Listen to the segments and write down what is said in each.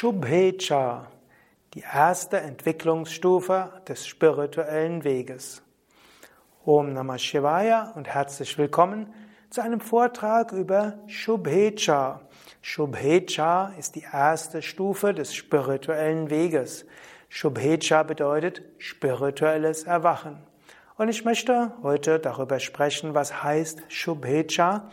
Shubhecha, die erste Entwicklungsstufe des spirituellen Weges. Om Namah Shivaya und herzlich willkommen zu einem Vortrag über Shubhecha. Shubhecha ist die erste Stufe des spirituellen Weges. Shubhecha bedeutet spirituelles Erwachen. Und ich möchte heute darüber sprechen, was heißt Shubhecha,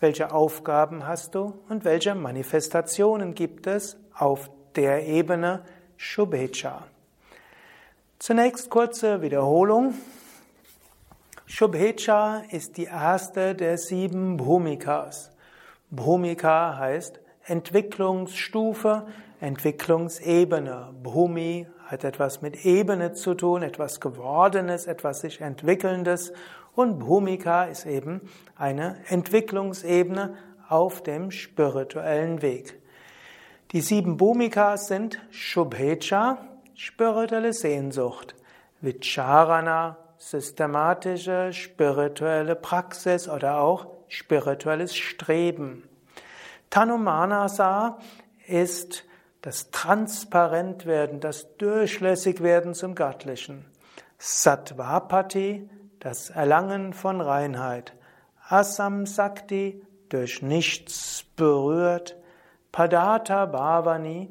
welche Aufgaben hast du und welche Manifestationen gibt es auf der Ebene Shubhecha. Zunächst kurze Wiederholung. Shubhecha ist die erste der sieben Bhumikas. Bhumika heißt Entwicklungsstufe, Entwicklungsebene. Bhumi hat etwas mit Ebene zu tun, etwas Gewordenes, etwas sich Entwickelndes. Und Bhumika ist eben eine Entwicklungsebene auf dem spirituellen Weg. Die sieben Bhumikas sind Shubhecha, spirituelle Sehnsucht, Vicharana, systematische spirituelle Praxis oder auch spirituelles Streben. Tanumanasa ist das Transparentwerden, das Durchlässigwerden zum Göttlichen. Sattvapati, das Erlangen von Reinheit. Asamsakti, durch nichts berührt. Padata Bhavani,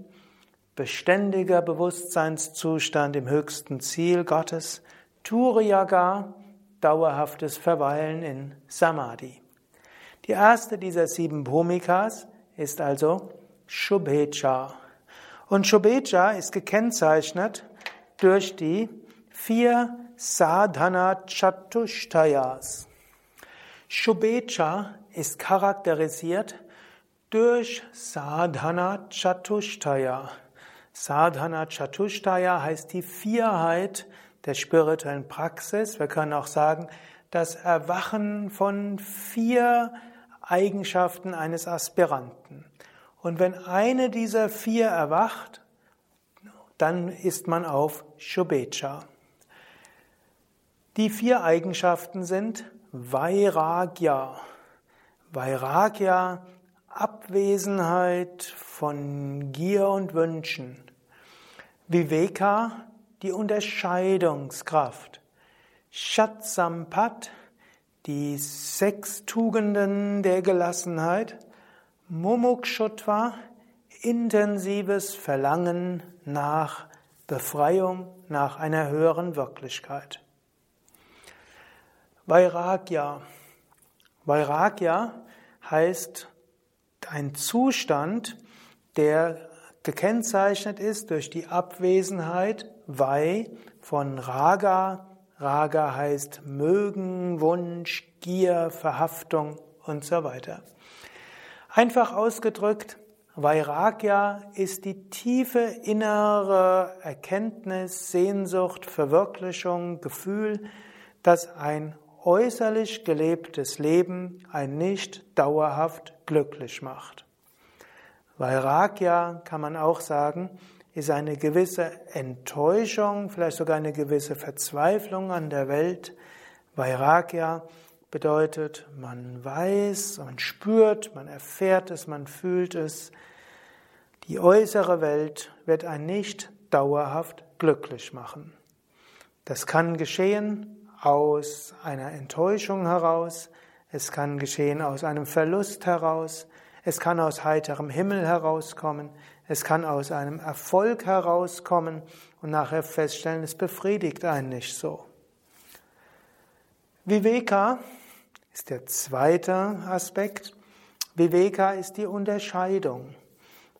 beständiger Bewusstseinszustand im höchsten Ziel Gottes, Turiyaga, dauerhaftes Verweilen in Samadhi. Die erste dieser sieben Bhumikas ist also Shubhecha. Und Shubhecha ist gekennzeichnet durch die vier Sadhana Chatushtayas. Shubhecha ist charakterisiert durch Sadhana Chatushtaya. Sadhana Chatushtaya heißt die Vierheit der spirituellen Praxis. Wir können auch sagen, das Erwachen von vier Eigenschaften eines Aspiranten. Und wenn eine dieser vier erwacht, dann ist man auf Shubecha. Die vier Eigenschaften sind Vairagya. Vairagya Abwesenheit von Gier und Wünschen. Viveka, die Unterscheidungskraft. Shatsampat, die sechs Tugenden der Gelassenheit. Mumukshutva, intensives Verlangen nach Befreiung, nach einer höheren Wirklichkeit. Vairagya. Vairagya heißt ein Zustand, der gekennzeichnet ist durch die Abwesenheit Vai von Raga. Raga heißt mögen, Wunsch, Gier, Verhaftung und so weiter. Einfach ausgedrückt, Vairagya ist die tiefe innere Erkenntnis, Sehnsucht, Verwirklichung, Gefühl, dass ein äußerlich gelebtes Leben ein nicht dauerhaft glücklich macht. Vairagya kann man auch sagen, ist eine gewisse Enttäuschung, vielleicht sogar eine gewisse Verzweiflung an der Welt. Vairagya bedeutet, man weiß, man spürt, man erfährt es, man fühlt es. Die äußere Welt wird einen nicht dauerhaft glücklich machen. Das kann geschehen aus einer Enttäuschung heraus, es kann geschehen aus einem Verlust heraus, es kann aus heiterem Himmel herauskommen, es kann aus einem Erfolg herauskommen und nachher feststellen, es befriedigt einen nicht so. Viveka ist der zweite Aspekt. Viveka ist die Unterscheidung.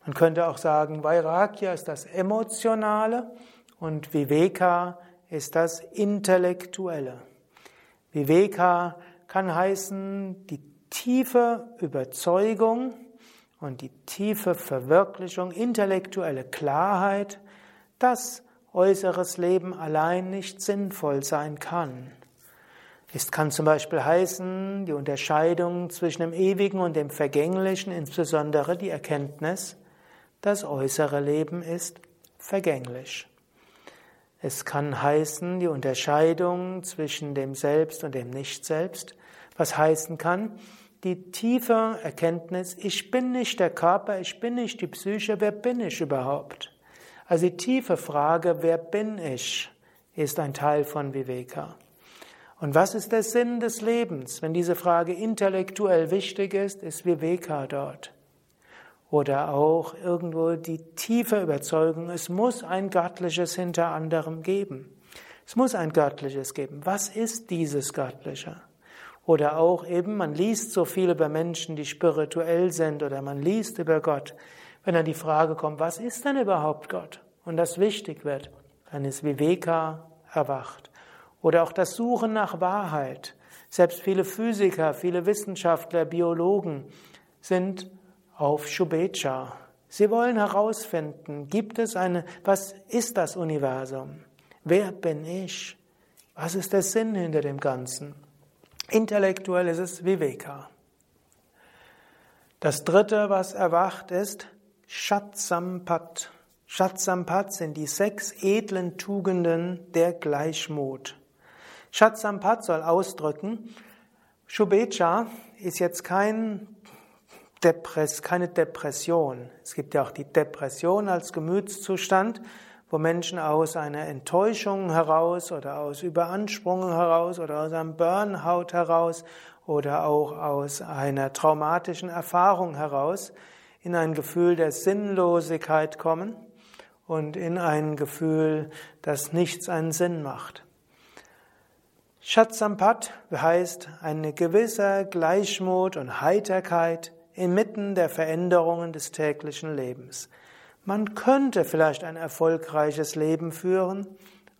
Man könnte auch sagen, Vairagya ist das Emotionale und Viveka ist das Intellektuelle. Viveka kann heißen die tiefe Überzeugung und die tiefe Verwirklichung, intellektuelle Klarheit, dass äußeres Leben allein nicht sinnvoll sein kann. Es kann zum Beispiel heißen, die Unterscheidung zwischen dem Ewigen und dem Vergänglichen, insbesondere die Erkenntnis, das äußere Leben ist vergänglich. Es kann heißen die Unterscheidung zwischen dem Selbst und dem Nicht-Selbst, was heißen kann, die tiefe Erkenntnis, ich bin nicht der Körper, ich bin nicht die Psyche, wer bin ich überhaupt? Also die tiefe Frage, wer bin ich, ist ein Teil von Viveka. Und was ist der Sinn des Lebens? Wenn diese Frage intellektuell wichtig ist, ist Viveka dort. Oder auch irgendwo die tiefe Überzeugung, es muss ein Göttliches hinter anderem geben. Es muss ein Göttliches geben. Was ist dieses Göttliche? Oder auch eben, man liest so viel über Menschen, die spirituell sind, oder man liest über Gott. Wenn dann die Frage kommt, was ist denn überhaupt Gott? Und das wichtig wird, dann ist Viveka erwacht. Oder auch das Suchen nach Wahrheit. Selbst viele Physiker, viele Wissenschaftler, Biologen sind auf Shubecha. Sie wollen herausfinden, gibt es eine, was ist das Universum? Wer bin ich? Was ist der Sinn hinter dem Ganzen? Intellektuell ist es Viveka. Das dritte, was erwacht, ist Shatsampat. Shatsampat sind die sechs edlen Tugenden der Gleichmut. Shatsampat soll ausdrücken, Shubecha ist jetzt kein Depress, keine Depression. Es gibt ja auch die Depression als Gemütszustand, wo Menschen aus einer Enttäuschung heraus oder aus Überanspruchung heraus oder aus einem Burnout heraus oder auch aus einer traumatischen Erfahrung heraus in ein Gefühl der Sinnlosigkeit kommen und in ein Gefühl, dass nichts einen Sinn macht. Shatsampat heißt eine gewisse Gleichmut und Heiterkeit inmitten der Veränderungen des täglichen Lebens. Man könnte vielleicht ein erfolgreiches Leben führen,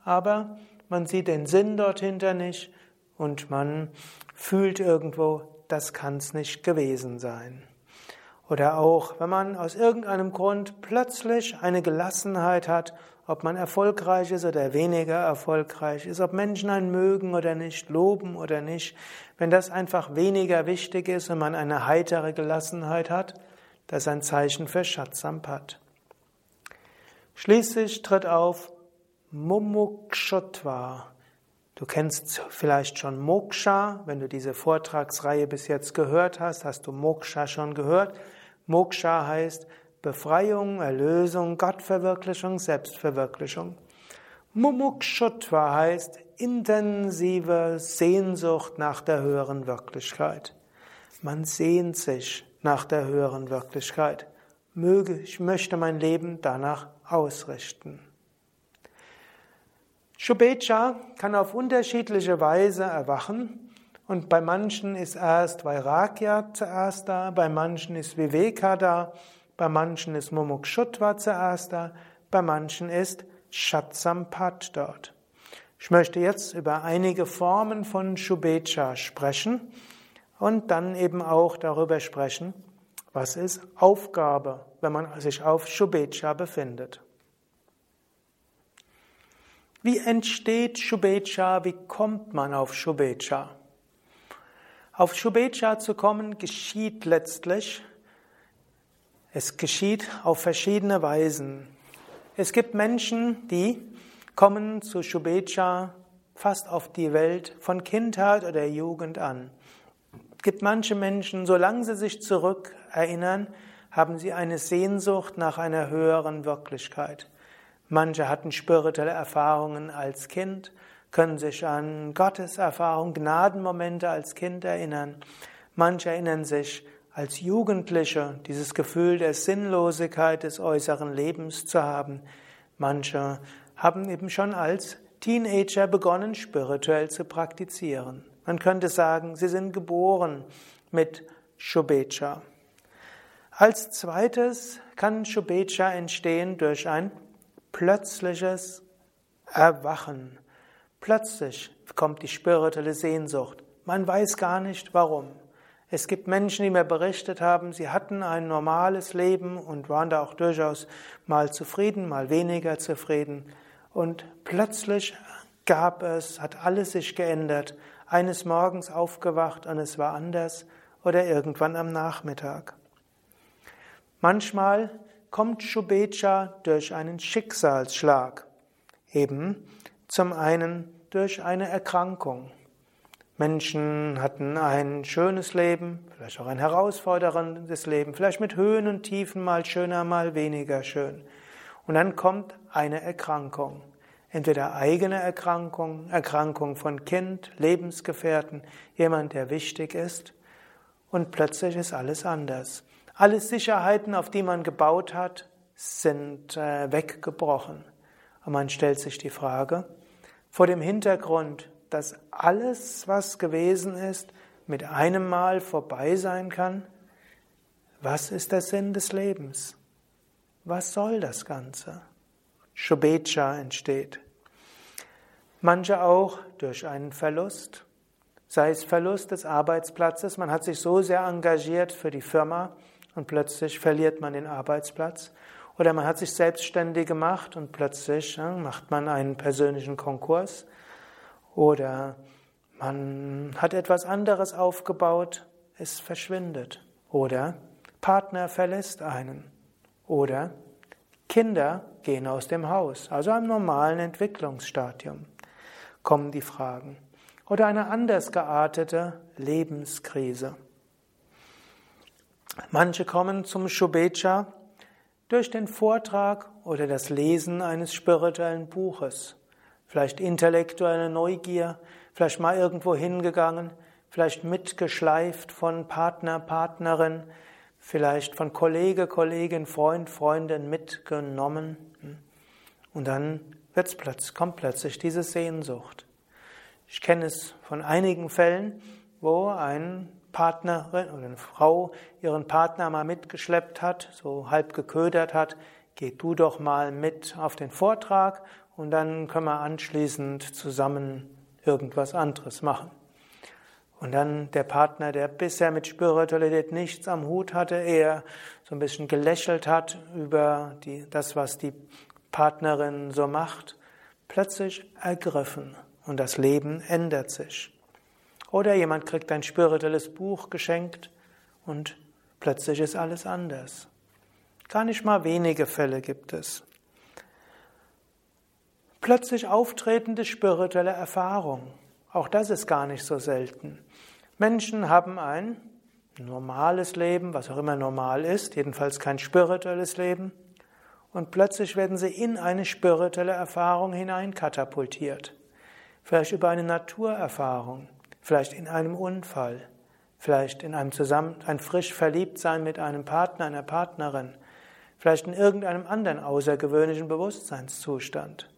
aber man sieht den Sinn dort hinter nicht und man fühlt irgendwo, das kann es nicht gewesen sein. Oder auch, wenn man aus irgendeinem Grund plötzlich eine Gelassenheit hat, ob man erfolgreich ist oder weniger erfolgreich ist, ob Menschen einen mögen oder nicht, loben oder nicht, wenn das einfach weniger wichtig ist und man eine heitere Gelassenheit hat, das ist ein Zeichen für Shatsampat. Schließlich tritt auf Mumukshotva. Du kennst vielleicht schon Moksha. Wenn du diese Vortragsreihe bis jetzt gehört hast, hast du Moksha schon gehört. Moksha heißt Befreiung, Erlösung, Gottverwirklichung, Selbstverwirklichung. Mumukshotva heißt intensive Sehnsucht nach der höheren Wirklichkeit. Man sehnt sich nach der höheren Wirklichkeit. Möge, ich möchte mein Leben danach ausrichten. Shubecha kann auf unterschiedliche Weise erwachen und bei manchen ist erst Vairagya zuerst da, bei manchen ist Viveka da, bei manchen ist Mumukshutva zuerst da, bei manchen ist Shatsampat dort. Ich möchte jetzt über einige Formen von Shubecha sprechen und dann eben auch darüber sprechen, was ist Aufgabe, wenn man sich auf Shubecha befindet? Wie entsteht Shubecha? Wie kommt man auf Shubecha? Auf Shubecha zu kommen geschieht letztlich. Es geschieht auf verschiedene Weisen. Es gibt Menschen, die kommen zu Shubecha fast auf die Welt von Kindheit oder Jugend an. Es gibt manche Menschen, solange sie sich zurückerinnern, haben sie eine Sehnsucht nach einer höheren Wirklichkeit. Manche hatten spirituelle Erfahrungen als Kind, können sich an Gottes Erfahrung, Gnadenmomente als Kind erinnern. Manche erinnern sich als Jugendliche dieses Gefühl der Sinnlosigkeit des äußeren Lebens zu haben. Manche haben eben schon als Teenager begonnen, spirituell zu praktizieren. Man könnte sagen, sie sind geboren mit Shubecha. Als zweites kann Shubecha entstehen durch ein plötzliches Erwachen. Plötzlich kommt die spirituelle Sehnsucht. Man weiß gar nicht warum. Es gibt Menschen, die mir berichtet haben, sie hatten ein normales Leben und waren da auch durchaus mal zufrieden, mal weniger zufrieden. Und plötzlich gab es, hat alles sich geändert eines Morgens aufgewacht und es war anders oder irgendwann am Nachmittag. Manchmal kommt Shubecha durch einen Schicksalsschlag, eben zum einen durch eine Erkrankung. Menschen hatten ein schönes Leben, vielleicht auch ein herausforderndes Leben, vielleicht mit Höhen und Tiefen, mal schöner, mal weniger schön. Und dann kommt eine Erkrankung. Entweder eigene Erkrankung, Erkrankung von Kind, Lebensgefährten, jemand, der wichtig ist, und plötzlich ist alles anders. Alle Sicherheiten, auf die man gebaut hat, sind äh, weggebrochen. Und man stellt sich die Frage, vor dem Hintergrund, dass alles, was gewesen ist, mit einem Mal vorbei sein kann, was ist der Sinn des Lebens? Was soll das Ganze? Shubecha entsteht. Manche auch durch einen Verlust, sei es Verlust des Arbeitsplatzes, man hat sich so sehr engagiert für die Firma und plötzlich verliert man den Arbeitsplatz, oder man hat sich selbstständig gemacht und plötzlich ja, macht man einen persönlichen Konkurs, oder man hat etwas anderes aufgebaut, es verschwindet, oder Partner verlässt einen, oder Kinder gehen aus dem Haus, also am normalen Entwicklungsstadium, kommen die Fragen. Oder eine anders geartete Lebenskrise. Manche kommen zum Shubecha durch den Vortrag oder das Lesen eines spirituellen Buches. Vielleicht intellektuelle Neugier, vielleicht mal irgendwo hingegangen, vielleicht mitgeschleift von Partner, Partnerin, vielleicht von Kollege, Kollegin, Freund, Freundin mitgenommen. Und dann wird's plötzlich, kommt plötzlich diese Sehnsucht. Ich kenne es von einigen Fällen, wo ein Partnerin oder eine Frau ihren Partner mal mitgeschleppt hat, so halb geködert hat, geh du doch mal mit auf den Vortrag und dann können wir anschließend zusammen irgendwas anderes machen. Und dann der Partner, der bisher mit Spiritualität nichts am Hut hatte, eher so ein bisschen gelächelt hat über die, das, was die Partnerin so macht, plötzlich ergriffen und das Leben ändert sich. Oder jemand kriegt ein spirituelles Buch geschenkt und plötzlich ist alles anders. Gar nicht mal wenige Fälle gibt es. Plötzlich auftretende spirituelle Erfahrung. Auch das ist gar nicht so selten. Menschen haben ein normales Leben, was auch immer normal ist, jedenfalls kein spirituelles Leben, und plötzlich werden sie in eine spirituelle Erfahrung hineinkatapultiert. Vielleicht über eine Naturerfahrung, vielleicht in einem Unfall, vielleicht in einem Zusammen ein frisch Verliebtsein mit einem Partner, einer Partnerin, vielleicht in irgendeinem anderen außergewöhnlichen Bewusstseinszustand.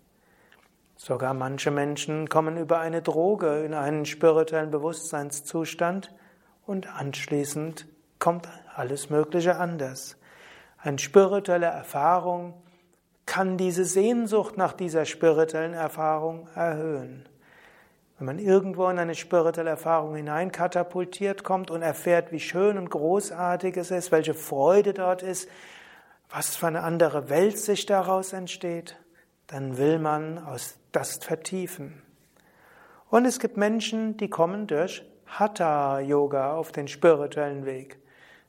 Sogar manche Menschen kommen über eine Droge in einen spirituellen Bewusstseinszustand und anschließend kommt alles Mögliche anders. Eine spirituelle Erfahrung kann diese Sehnsucht nach dieser spirituellen Erfahrung erhöhen. Wenn man irgendwo in eine spirituelle Erfahrung hineinkatapultiert kommt und erfährt, wie schön und großartig es ist, welche Freude dort ist, was für eine andere Welt sich daraus entsteht, dann will man aus das vertiefen. Und es gibt Menschen, die kommen durch Hatha-Yoga auf den spirituellen Weg.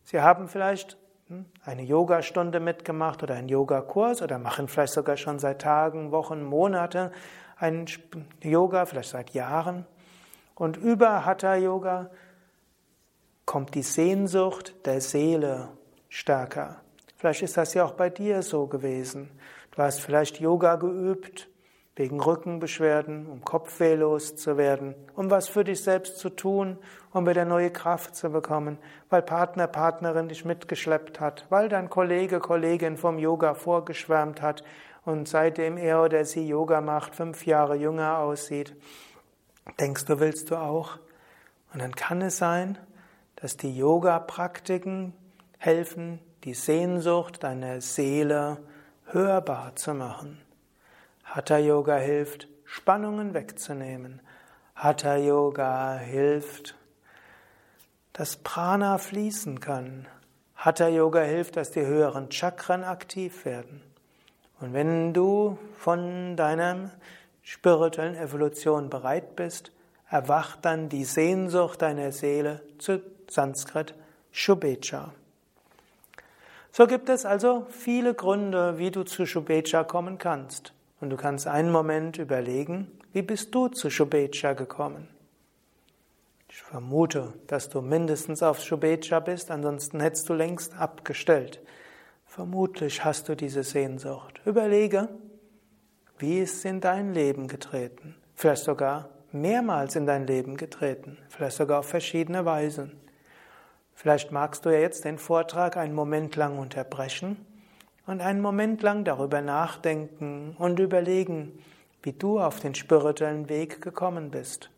Sie haben vielleicht hm, eine Yogastunde mitgemacht oder einen Yogakurs oder machen vielleicht sogar schon seit Tagen, Wochen, Monate einen Yoga, vielleicht seit Jahren. Und über Hatha-Yoga kommt die Sehnsucht der Seele stärker. Vielleicht ist das ja auch bei dir so gewesen. Du hast vielleicht Yoga geübt wegen Rückenbeschwerden, um Kopfweh loszuwerden, um was für dich selbst zu tun, um wieder neue Kraft zu bekommen, weil Partner, Partnerin dich mitgeschleppt hat, weil dein Kollege, Kollegin vom Yoga vorgeschwärmt hat und seitdem er oder sie Yoga macht, fünf Jahre jünger aussieht. Denkst du, willst du auch? Und dann kann es sein, dass die Yoga-Praktiken helfen, die Sehnsucht deiner Seele hörbar zu machen. Hatha Yoga hilft, Spannungen wegzunehmen. Hatha Yoga hilft, dass Prana fließen kann. Hatha Yoga hilft, dass die höheren Chakren aktiv werden. Und wenn du von deiner spirituellen Evolution bereit bist, erwacht dann die Sehnsucht deiner Seele zu Sanskrit Shubecha. So gibt es also viele Gründe, wie du zu Shubecha kommen kannst. Und du kannst einen Moment überlegen, wie bist du zu Shubecha gekommen? Ich vermute, dass du mindestens auf Shubecha bist, ansonsten hättest du längst abgestellt. Vermutlich hast du diese Sehnsucht. Überlege, wie ist es in dein Leben getreten? Vielleicht sogar mehrmals in dein Leben getreten, vielleicht sogar auf verschiedene Weisen. Vielleicht magst du ja jetzt den Vortrag einen Moment lang unterbrechen und einen Moment lang darüber nachdenken und überlegen, wie du auf den spirituellen Weg gekommen bist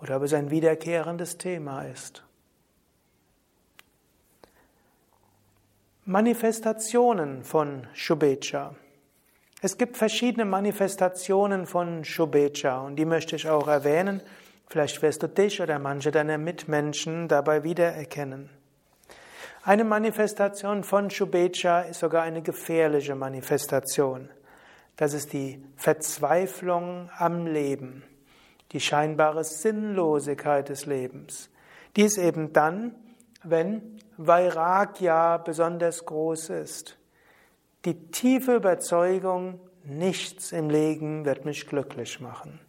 oder ob es ein wiederkehrendes Thema ist. Manifestationen von Shubecha. Es gibt verschiedene Manifestationen von Shubecha und die möchte ich auch erwähnen. Vielleicht wirst du dich oder manche deiner Mitmenschen dabei wiedererkennen. Eine Manifestation von Shubecha ist sogar eine gefährliche Manifestation. Das ist die Verzweiflung am Leben, die scheinbare Sinnlosigkeit des Lebens. Dies eben dann, wenn Vairagya besonders groß ist. Die tiefe Überzeugung, nichts im Leben wird mich glücklich machen.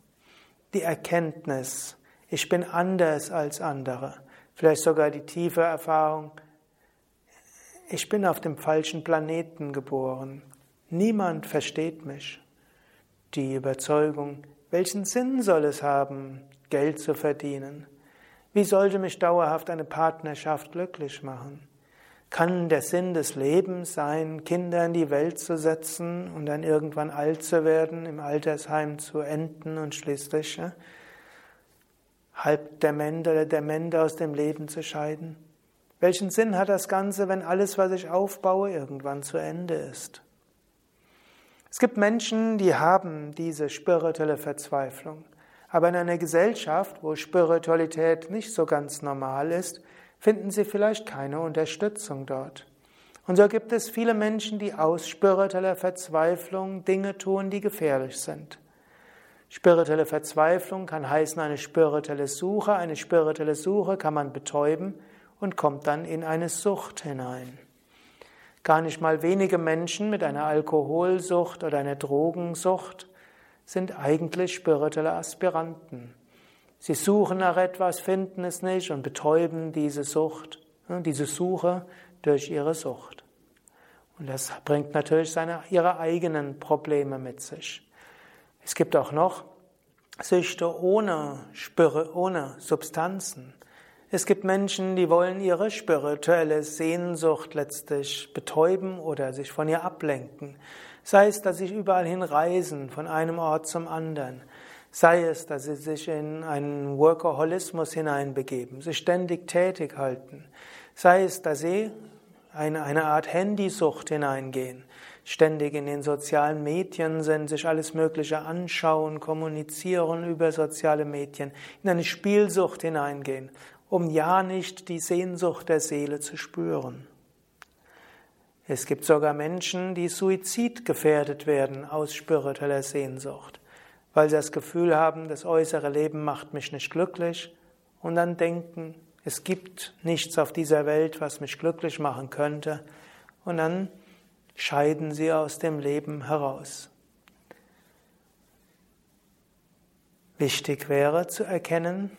Die Erkenntnis, ich bin anders als andere. Vielleicht sogar die tiefe Erfahrung, ich bin auf dem falschen Planeten geboren. Niemand versteht mich. Die Überzeugung, welchen Sinn soll es haben, Geld zu verdienen? Wie sollte mich dauerhaft eine Partnerschaft glücklich machen? Kann der Sinn des Lebens sein, Kinder in die Welt zu setzen und dann irgendwann alt zu werden, im Altersheim zu enden und schließlich ja, halb dement oder dement aus dem Leben zu scheiden? Welchen Sinn hat das Ganze, wenn alles, was ich aufbaue, irgendwann zu Ende ist? Es gibt Menschen, die haben diese spirituelle Verzweiflung. Aber in einer Gesellschaft, wo Spiritualität nicht so ganz normal ist, finden sie vielleicht keine Unterstützung dort. Und so gibt es viele Menschen, die aus spiritueller Verzweiflung Dinge tun, die gefährlich sind. Spirituelle Verzweiflung kann heißen eine spirituelle Suche. Eine spirituelle Suche kann man betäuben und kommt dann in eine Sucht hinein. Gar nicht mal wenige Menschen mit einer Alkoholsucht oder einer Drogensucht sind eigentlich spirituelle Aspiranten. Sie suchen nach etwas, finden es nicht und betäuben diese Sucht, diese Suche durch ihre Sucht. Und das bringt natürlich seine, ihre eigenen Probleme mit sich. Es gibt auch noch Süchte ohne, Spüre, ohne Substanzen. Es gibt Menschen, die wollen ihre spirituelle Sehnsucht letztlich betäuben oder sich von ihr ablenken. Sei es, dass sie überall hin reisen, von einem Ort zum anderen. Sei es, dass sie sich in einen Workaholismus hineinbegeben, sich ständig tätig halten. Sei es, dass sie in eine Art Handysucht hineingehen, ständig in den sozialen Medien sind, sich alles Mögliche anschauen, kommunizieren über soziale Medien, in eine Spielsucht hineingehen, um ja nicht die Sehnsucht der Seele zu spüren. Es gibt sogar Menschen, die suizidgefährdet werden aus spiritueller Sehnsucht weil sie das Gefühl haben, das äußere Leben macht mich nicht glücklich und dann denken, es gibt nichts auf dieser Welt, was mich glücklich machen könnte und dann scheiden sie aus dem Leben heraus. Wichtig wäre zu erkennen,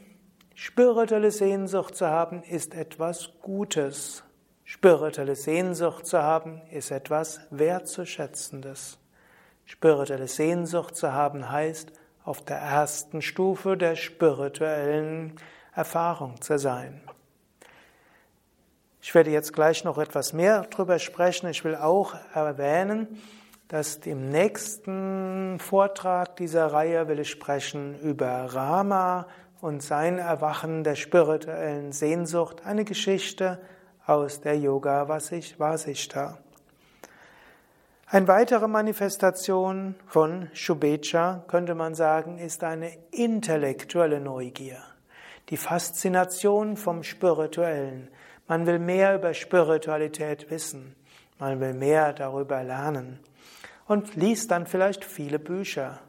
spirituelle Sehnsucht zu haben ist etwas Gutes. Spirituelle Sehnsucht zu haben ist etwas Wertzuschätzendes. Spirituelle Sehnsucht zu haben heißt, auf der ersten Stufe der spirituellen Erfahrung zu sein. Ich werde jetzt gleich noch etwas mehr darüber sprechen. Ich will auch erwähnen, dass im nächsten Vortrag dieser Reihe will ich sprechen über Rama und sein Erwachen der spirituellen Sehnsucht, eine Geschichte aus der Yoga Vasishta. Eine weitere Manifestation von Shubecha, könnte man sagen, ist eine intellektuelle Neugier. Die Faszination vom Spirituellen. Man will mehr über Spiritualität wissen. Man will mehr darüber lernen. Und liest dann vielleicht viele Bücher.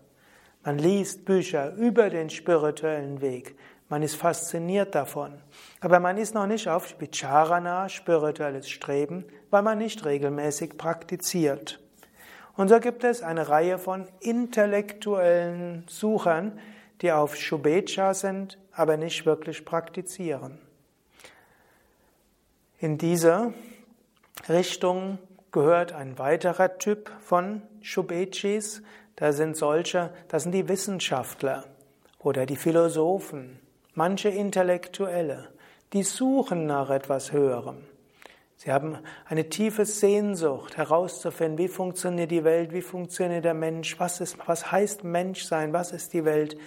Man liest Bücher über den spirituellen Weg. Man ist fasziniert davon. Aber man ist noch nicht auf Vicharana, spirituelles Streben, weil man nicht regelmäßig praktiziert. Und so gibt es eine Reihe von intellektuellen Suchern, die auf Shubecha sind, aber nicht wirklich praktizieren. In diese Richtung gehört ein weiterer Typ von Shubechis. Da sind solche, das sind die Wissenschaftler oder die Philosophen, manche Intellektuelle, die suchen nach etwas Höherem. Sie haben eine tiefe Sehnsucht herauszufinden, wie funktioniert die Welt, wie funktioniert der Mensch, was, ist, was heißt Menschsein, was ist die Welt,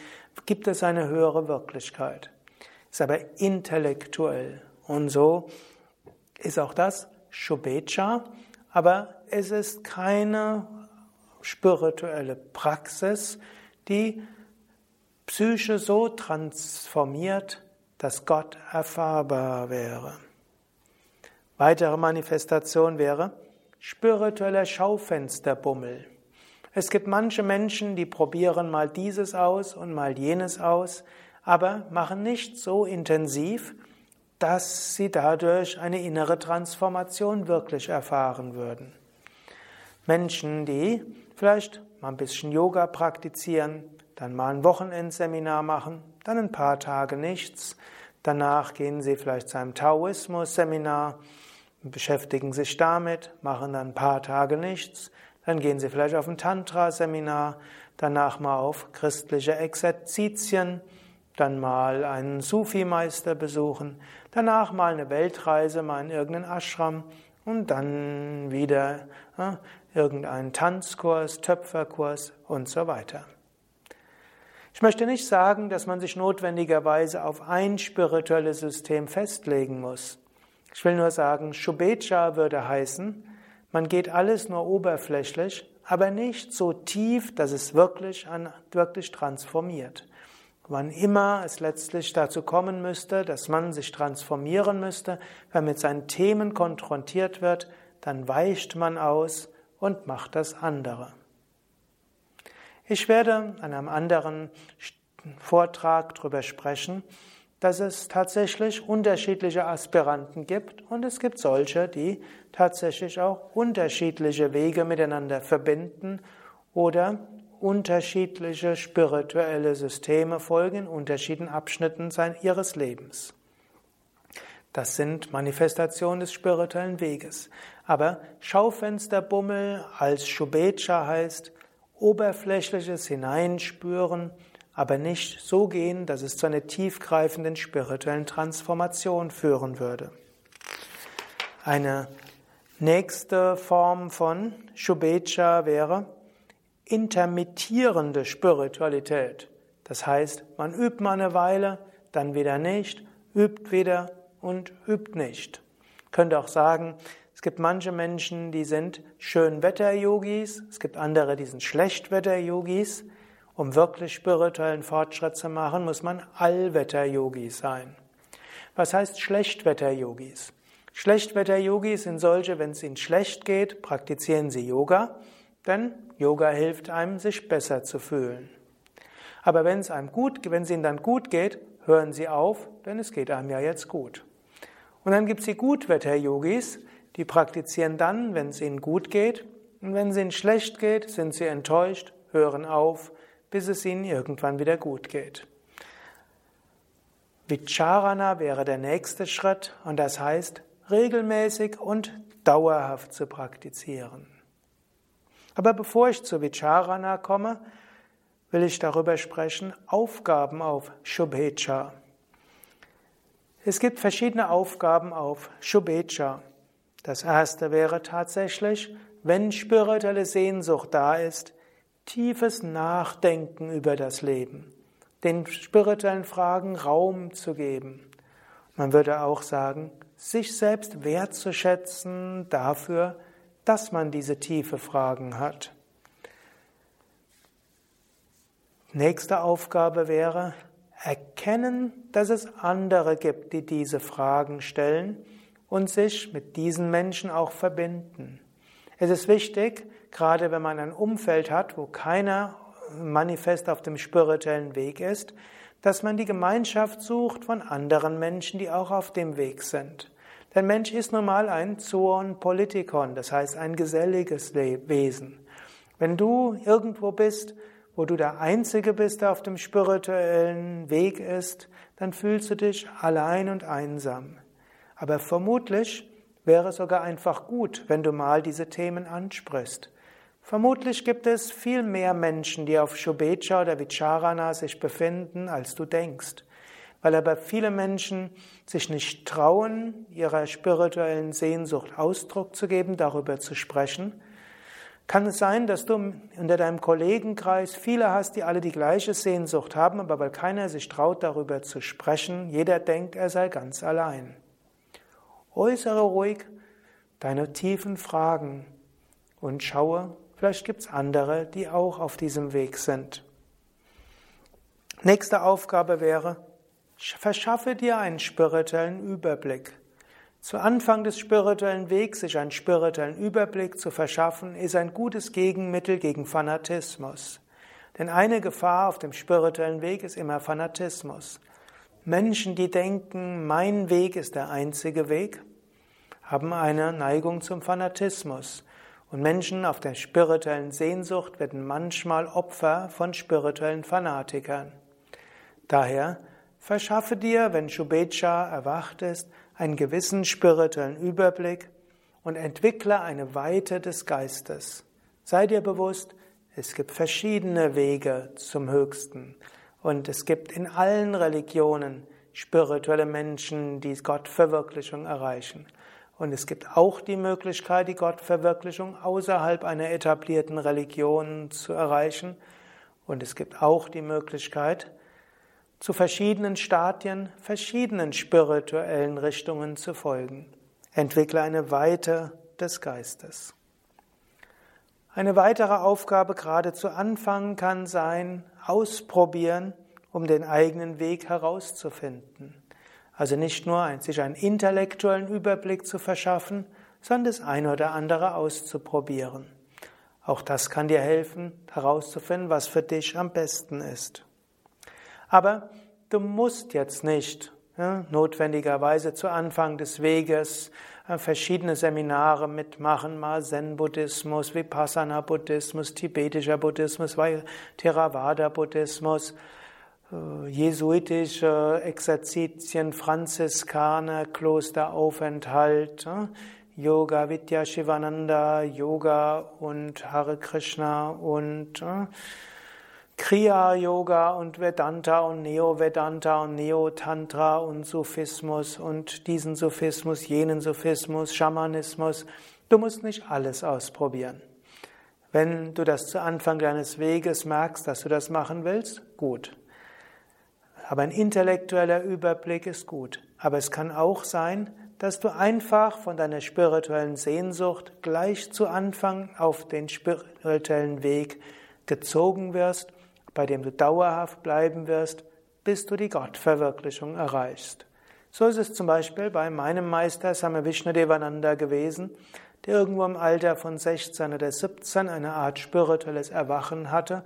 gibt es eine höhere Wirklichkeit. Ist aber intellektuell. Und so ist auch das Shubecha, aber es ist keine spirituelle Praxis, die Psyche so transformiert, dass Gott erfahrbar wäre. Weitere Manifestation wäre spiritueller Schaufensterbummel. Es gibt manche Menschen, die probieren mal dieses aus und mal jenes aus, aber machen nicht so intensiv, dass sie dadurch eine innere Transformation wirklich erfahren würden. Menschen, die vielleicht mal ein bisschen Yoga praktizieren, dann mal ein Wochenendseminar machen, dann ein paar Tage nichts, danach gehen sie vielleicht zu einem Taoismus-Seminar, beschäftigen sich damit, machen dann ein paar Tage nichts, dann gehen sie vielleicht auf ein Tantra-Seminar, danach mal auf christliche Exerzitien, dann mal einen Sufi-Meister besuchen, danach mal eine Weltreise, mal in irgendeinen Ashram und dann wieder ja, irgendeinen Tanzkurs, Töpferkurs und so weiter. Ich möchte nicht sagen, dass man sich notwendigerweise auf ein spirituelles System festlegen muss. Ich will nur sagen, Shubecha würde heißen, man geht alles nur oberflächlich, aber nicht so tief, dass es wirklich, an, wirklich transformiert. Wann immer es letztlich dazu kommen müsste, dass man sich transformieren müsste, wenn mit seinen Themen konfrontiert wird, dann weicht man aus und macht das andere. Ich werde an einem anderen Vortrag darüber sprechen, dass es tatsächlich unterschiedliche Aspiranten gibt und es gibt solche, die tatsächlich auch unterschiedliche Wege miteinander verbinden oder unterschiedliche spirituelle Systeme folgen in unterschiedlichen Abschnitten ihres Lebens. Das sind Manifestationen des spirituellen Weges. Aber Schaufensterbummel als Shubecha heißt oberflächliches Hineinspüren aber nicht so gehen, dass es zu einer tiefgreifenden spirituellen Transformation führen würde. Eine nächste Form von Shubecha wäre intermittierende Spiritualität. Das heißt, man übt mal eine Weile, dann wieder nicht, übt wieder und übt nicht. Ich könnte auch sagen, es gibt manche Menschen, die sind Schönwetter-Yogis, es gibt andere, die sind Schlechtwetter-Yogis. Um wirklich spirituellen Fortschritt zu machen, muss man Allwetter-Yogi sein. Was heißt Schlechtwetter-Yogis? Schlechtwetter-Yogis sind solche, wenn es ihnen schlecht geht, praktizieren sie Yoga, denn Yoga hilft einem, sich besser zu fühlen. Aber wenn es einem gut, wenn es ihnen dann gut geht, hören sie auf, denn es geht einem ja jetzt gut. Und dann gibt es die Gutwetter-Yogis, die praktizieren dann, wenn es ihnen gut geht, und wenn es ihnen schlecht geht, sind sie enttäuscht, hören auf, bis es ihnen irgendwann wieder gut geht. Vicharana wäre der nächste Schritt und das heißt, regelmäßig und dauerhaft zu praktizieren. Aber bevor ich zu Vicharana komme, will ich darüber sprechen, Aufgaben auf Shubhecha. Es gibt verschiedene Aufgaben auf Shubhecha. Das erste wäre tatsächlich, wenn spirituelle Sehnsucht da ist, tiefes Nachdenken über das Leben, den spirituellen Fragen Raum zu geben. Man würde auch sagen, sich selbst wertzuschätzen dafür, dass man diese tiefe Fragen hat. Nächste Aufgabe wäre, erkennen, dass es andere gibt, die diese Fragen stellen und sich mit diesen Menschen auch verbinden. Es ist wichtig, gerade wenn man ein Umfeld hat, wo keiner manifest auf dem spirituellen Weg ist, dass man die Gemeinschaft sucht von anderen Menschen, die auch auf dem Weg sind. Der Mensch ist nun mal ein Zoon Politikon, das heißt ein geselliges Wesen. Wenn du irgendwo bist, wo du der Einzige bist, der auf dem spirituellen Weg ist, dann fühlst du dich allein und einsam. Aber vermutlich wäre es sogar einfach gut, wenn du mal diese Themen ansprichst. Vermutlich gibt es viel mehr Menschen, die auf Shubecha oder Vicharana sich befinden, als du denkst. Weil aber viele Menschen sich nicht trauen, ihrer spirituellen Sehnsucht Ausdruck zu geben, darüber zu sprechen, kann es sein, dass du unter deinem Kollegenkreis viele hast, die alle die gleiche Sehnsucht haben, aber weil keiner sich traut, darüber zu sprechen, jeder denkt, er sei ganz allein. Äußere ruhig deine tiefen Fragen und schaue, vielleicht gibt es andere, die auch auf diesem Weg sind. Nächste Aufgabe wäre, verschaffe dir einen spirituellen Überblick. Zu Anfang des spirituellen Wegs sich einen spirituellen Überblick zu verschaffen, ist ein gutes Gegenmittel gegen Fanatismus. Denn eine Gefahr auf dem spirituellen Weg ist immer Fanatismus. Menschen, die denken, mein Weg ist der einzige Weg, haben eine Neigung zum Fanatismus. Und Menschen auf der spirituellen Sehnsucht werden manchmal Opfer von spirituellen Fanatikern. Daher verschaffe dir, wenn Shubecha erwacht ist, einen gewissen spirituellen Überblick und entwickle eine Weite des Geistes. Sei dir bewusst, es gibt verschiedene Wege zum Höchsten und es gibt in allen Religionen spirituelle Menschen, die Gottverwirklichung erreichen. Und es gibt auch die Möglichkeit, die Gottverwirklichung außerhalb einer etablierten Religion zu erreichen. Und es gibt auch die Möglichkeit, zu verschiedenen Stadien, verschiedenen spirituellen Richtungen zu folgen. Entwickle eine Weite des Geistes. Eine weitere Aufgabe gerade zu Anfang kann sein, ausprobieren, um den eigenen Weg herauszufinden. Also nicht nur sich einen intellektuellen Überblick zu verschaffen, sondern das eine oder andere auszuprobieren. Auch das kann dir helfen, herauszufinden, was für dich am besten ist. Aber du musst jetzt nicht ja, notwendigerweise zu Anfang des Weges äh, verschiedene Seminare mitmachen, mal Zen-Buddhismus, Vipassana-Buddhismus, tibetischer Buddhismus, Theravada-Buddhismus, jesuitische Exerzitien, Franziskaner, Klosteraufenthalt, äh, Yoga, Vidya Shivananda, Yoga und Hare Krishna und Kriya Yoga und Vedanta und Neo-Vedanta und Neo-Tantra und Sufismus und diesen Sufismus, jenen Sufismus, Schamanismus. Du musst nicht alles ausprobieren. Wenn du das zu Anfang deines Weges merkst, dass du das machen willst, gut. Aber ein intellektueller Überblick ist gut. Aber es kann auch sein, dass du einfach von deiner spirituellen Sehnsucht gleich zu Anfang auf den spirituellen Weg gezogen wirst bei dem du dauerhaft bleiben wirst, bis du die Gottverwirklichung erreichst. So ist es zum Beispiel bei meinem Meister Same Vishnudevananda gewesen, der irgendwo im Alter von 16 oder 17 eine Art spirituelles Erwachen hatte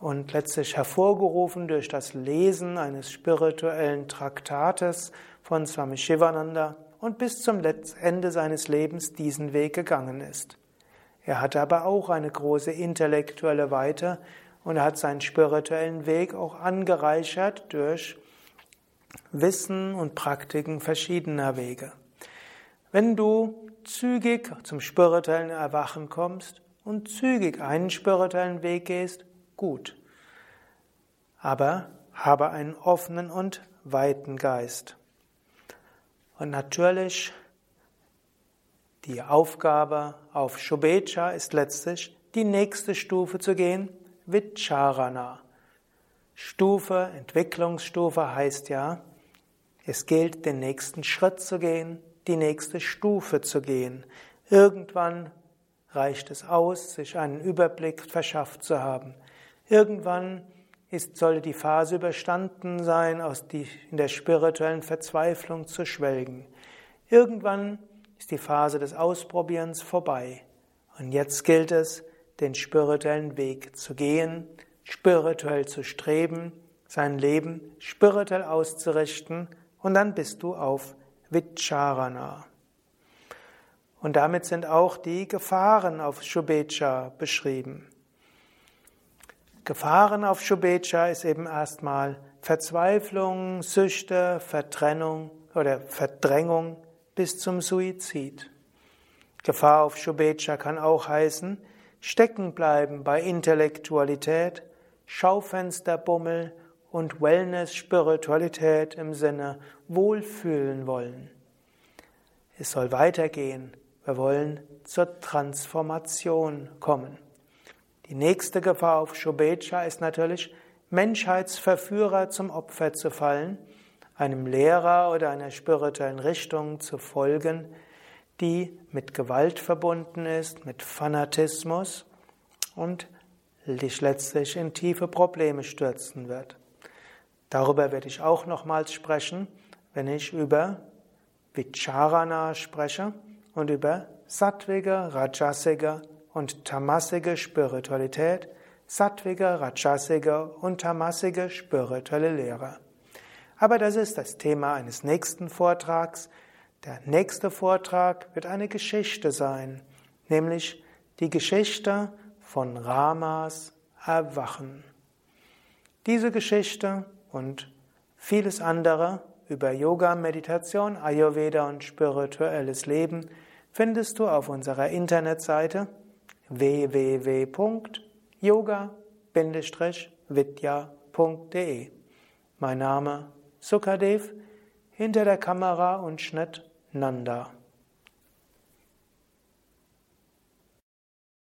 und letztlich hervorgerufen durch das Lesen eines spirituellen Traktates von Swami Shivananda und bis zum Ende seines Lebens diesen Weg gegangen ist. Er hatte aber auch eine große intellektuelle Weite und er hat seinen spirituellen Weg auch angereichert durch Wissen und Praktiken verschiedener Wege. Wenn du zügig zum spirituellen Erwachen kommst und zügig einen spirituellen Weg gehst, gut. Aber habe einen offenen und weiten Geist. Und natürlich die Aufgabe auf Shubecha ist letztlich die nächste Stufe zu gehen, Vicharana. Stufe, Entwicklungsstufe heißt ja, es gilt, den nächsten Schritt zu gehen, die nächste Stufe zu gehen. Irgendwann reicht es aus, sich einen Überblick verschafft zu haben. Irgendwann ist, soll die Phase überstanden sein, aus die, in der spirituellen Verzweiflung zu schwelgen. Irgendwann ist die Phase des Ausprobierens vorbei. Und jetzt gilt es, den spirituellen Weg zu gehen, spirituell zu streben, sein Leben spirituell auszurichten und dann bist du auf Vicharana. Und damit sind auch die Gefahren auf Shubecha beschrieben. Gefahren auf Shubecha ist eben erstmal Verzweiflung, Süchte, Vertrennung oder Verdrängung bis zum Suizid. Gefahr auf Shubecha kann auch heißen, stecken bleiben bei Intellektualität, Schaufensterbummel und Wellness-Spiritualität im Sinne Wohlfühlen wollen. Es soll weitergehen. Wir wollen zur Transformation kommen. Die nächste Gefahr auf Shubecha ist natürlich, Menschheitsverführer zum Opfer zu fallen, einem Lehrer oder einer spirituellen Richtung zu folgen, die mit Gewalt verbunden ist, mit Fanatismus und dich letztlich in tiefe Probleme stürzen wird. Darüber werde ich auch nochmals sprechen, wenn ich über Vicharana spreche und über sattwige, rajasige und tamasige Spiritualität, sattwige, rajasige und tamasige spirituelle Lehre. Aber das ist das Thema eines nächsten Vortrags. Der nächste Vortrag wird eine Geschichte sein, nämlich die Geschichte von Ramas Erwachen. Diese Geschichte und vieles andere über Yoga, Meditation, Ayurveda und spirituelles Leben findest du auf unserer Internetseite www.yoga-vidya.de. Mein Name Sukadev, hinter der Kamera und Schnitt Nanda.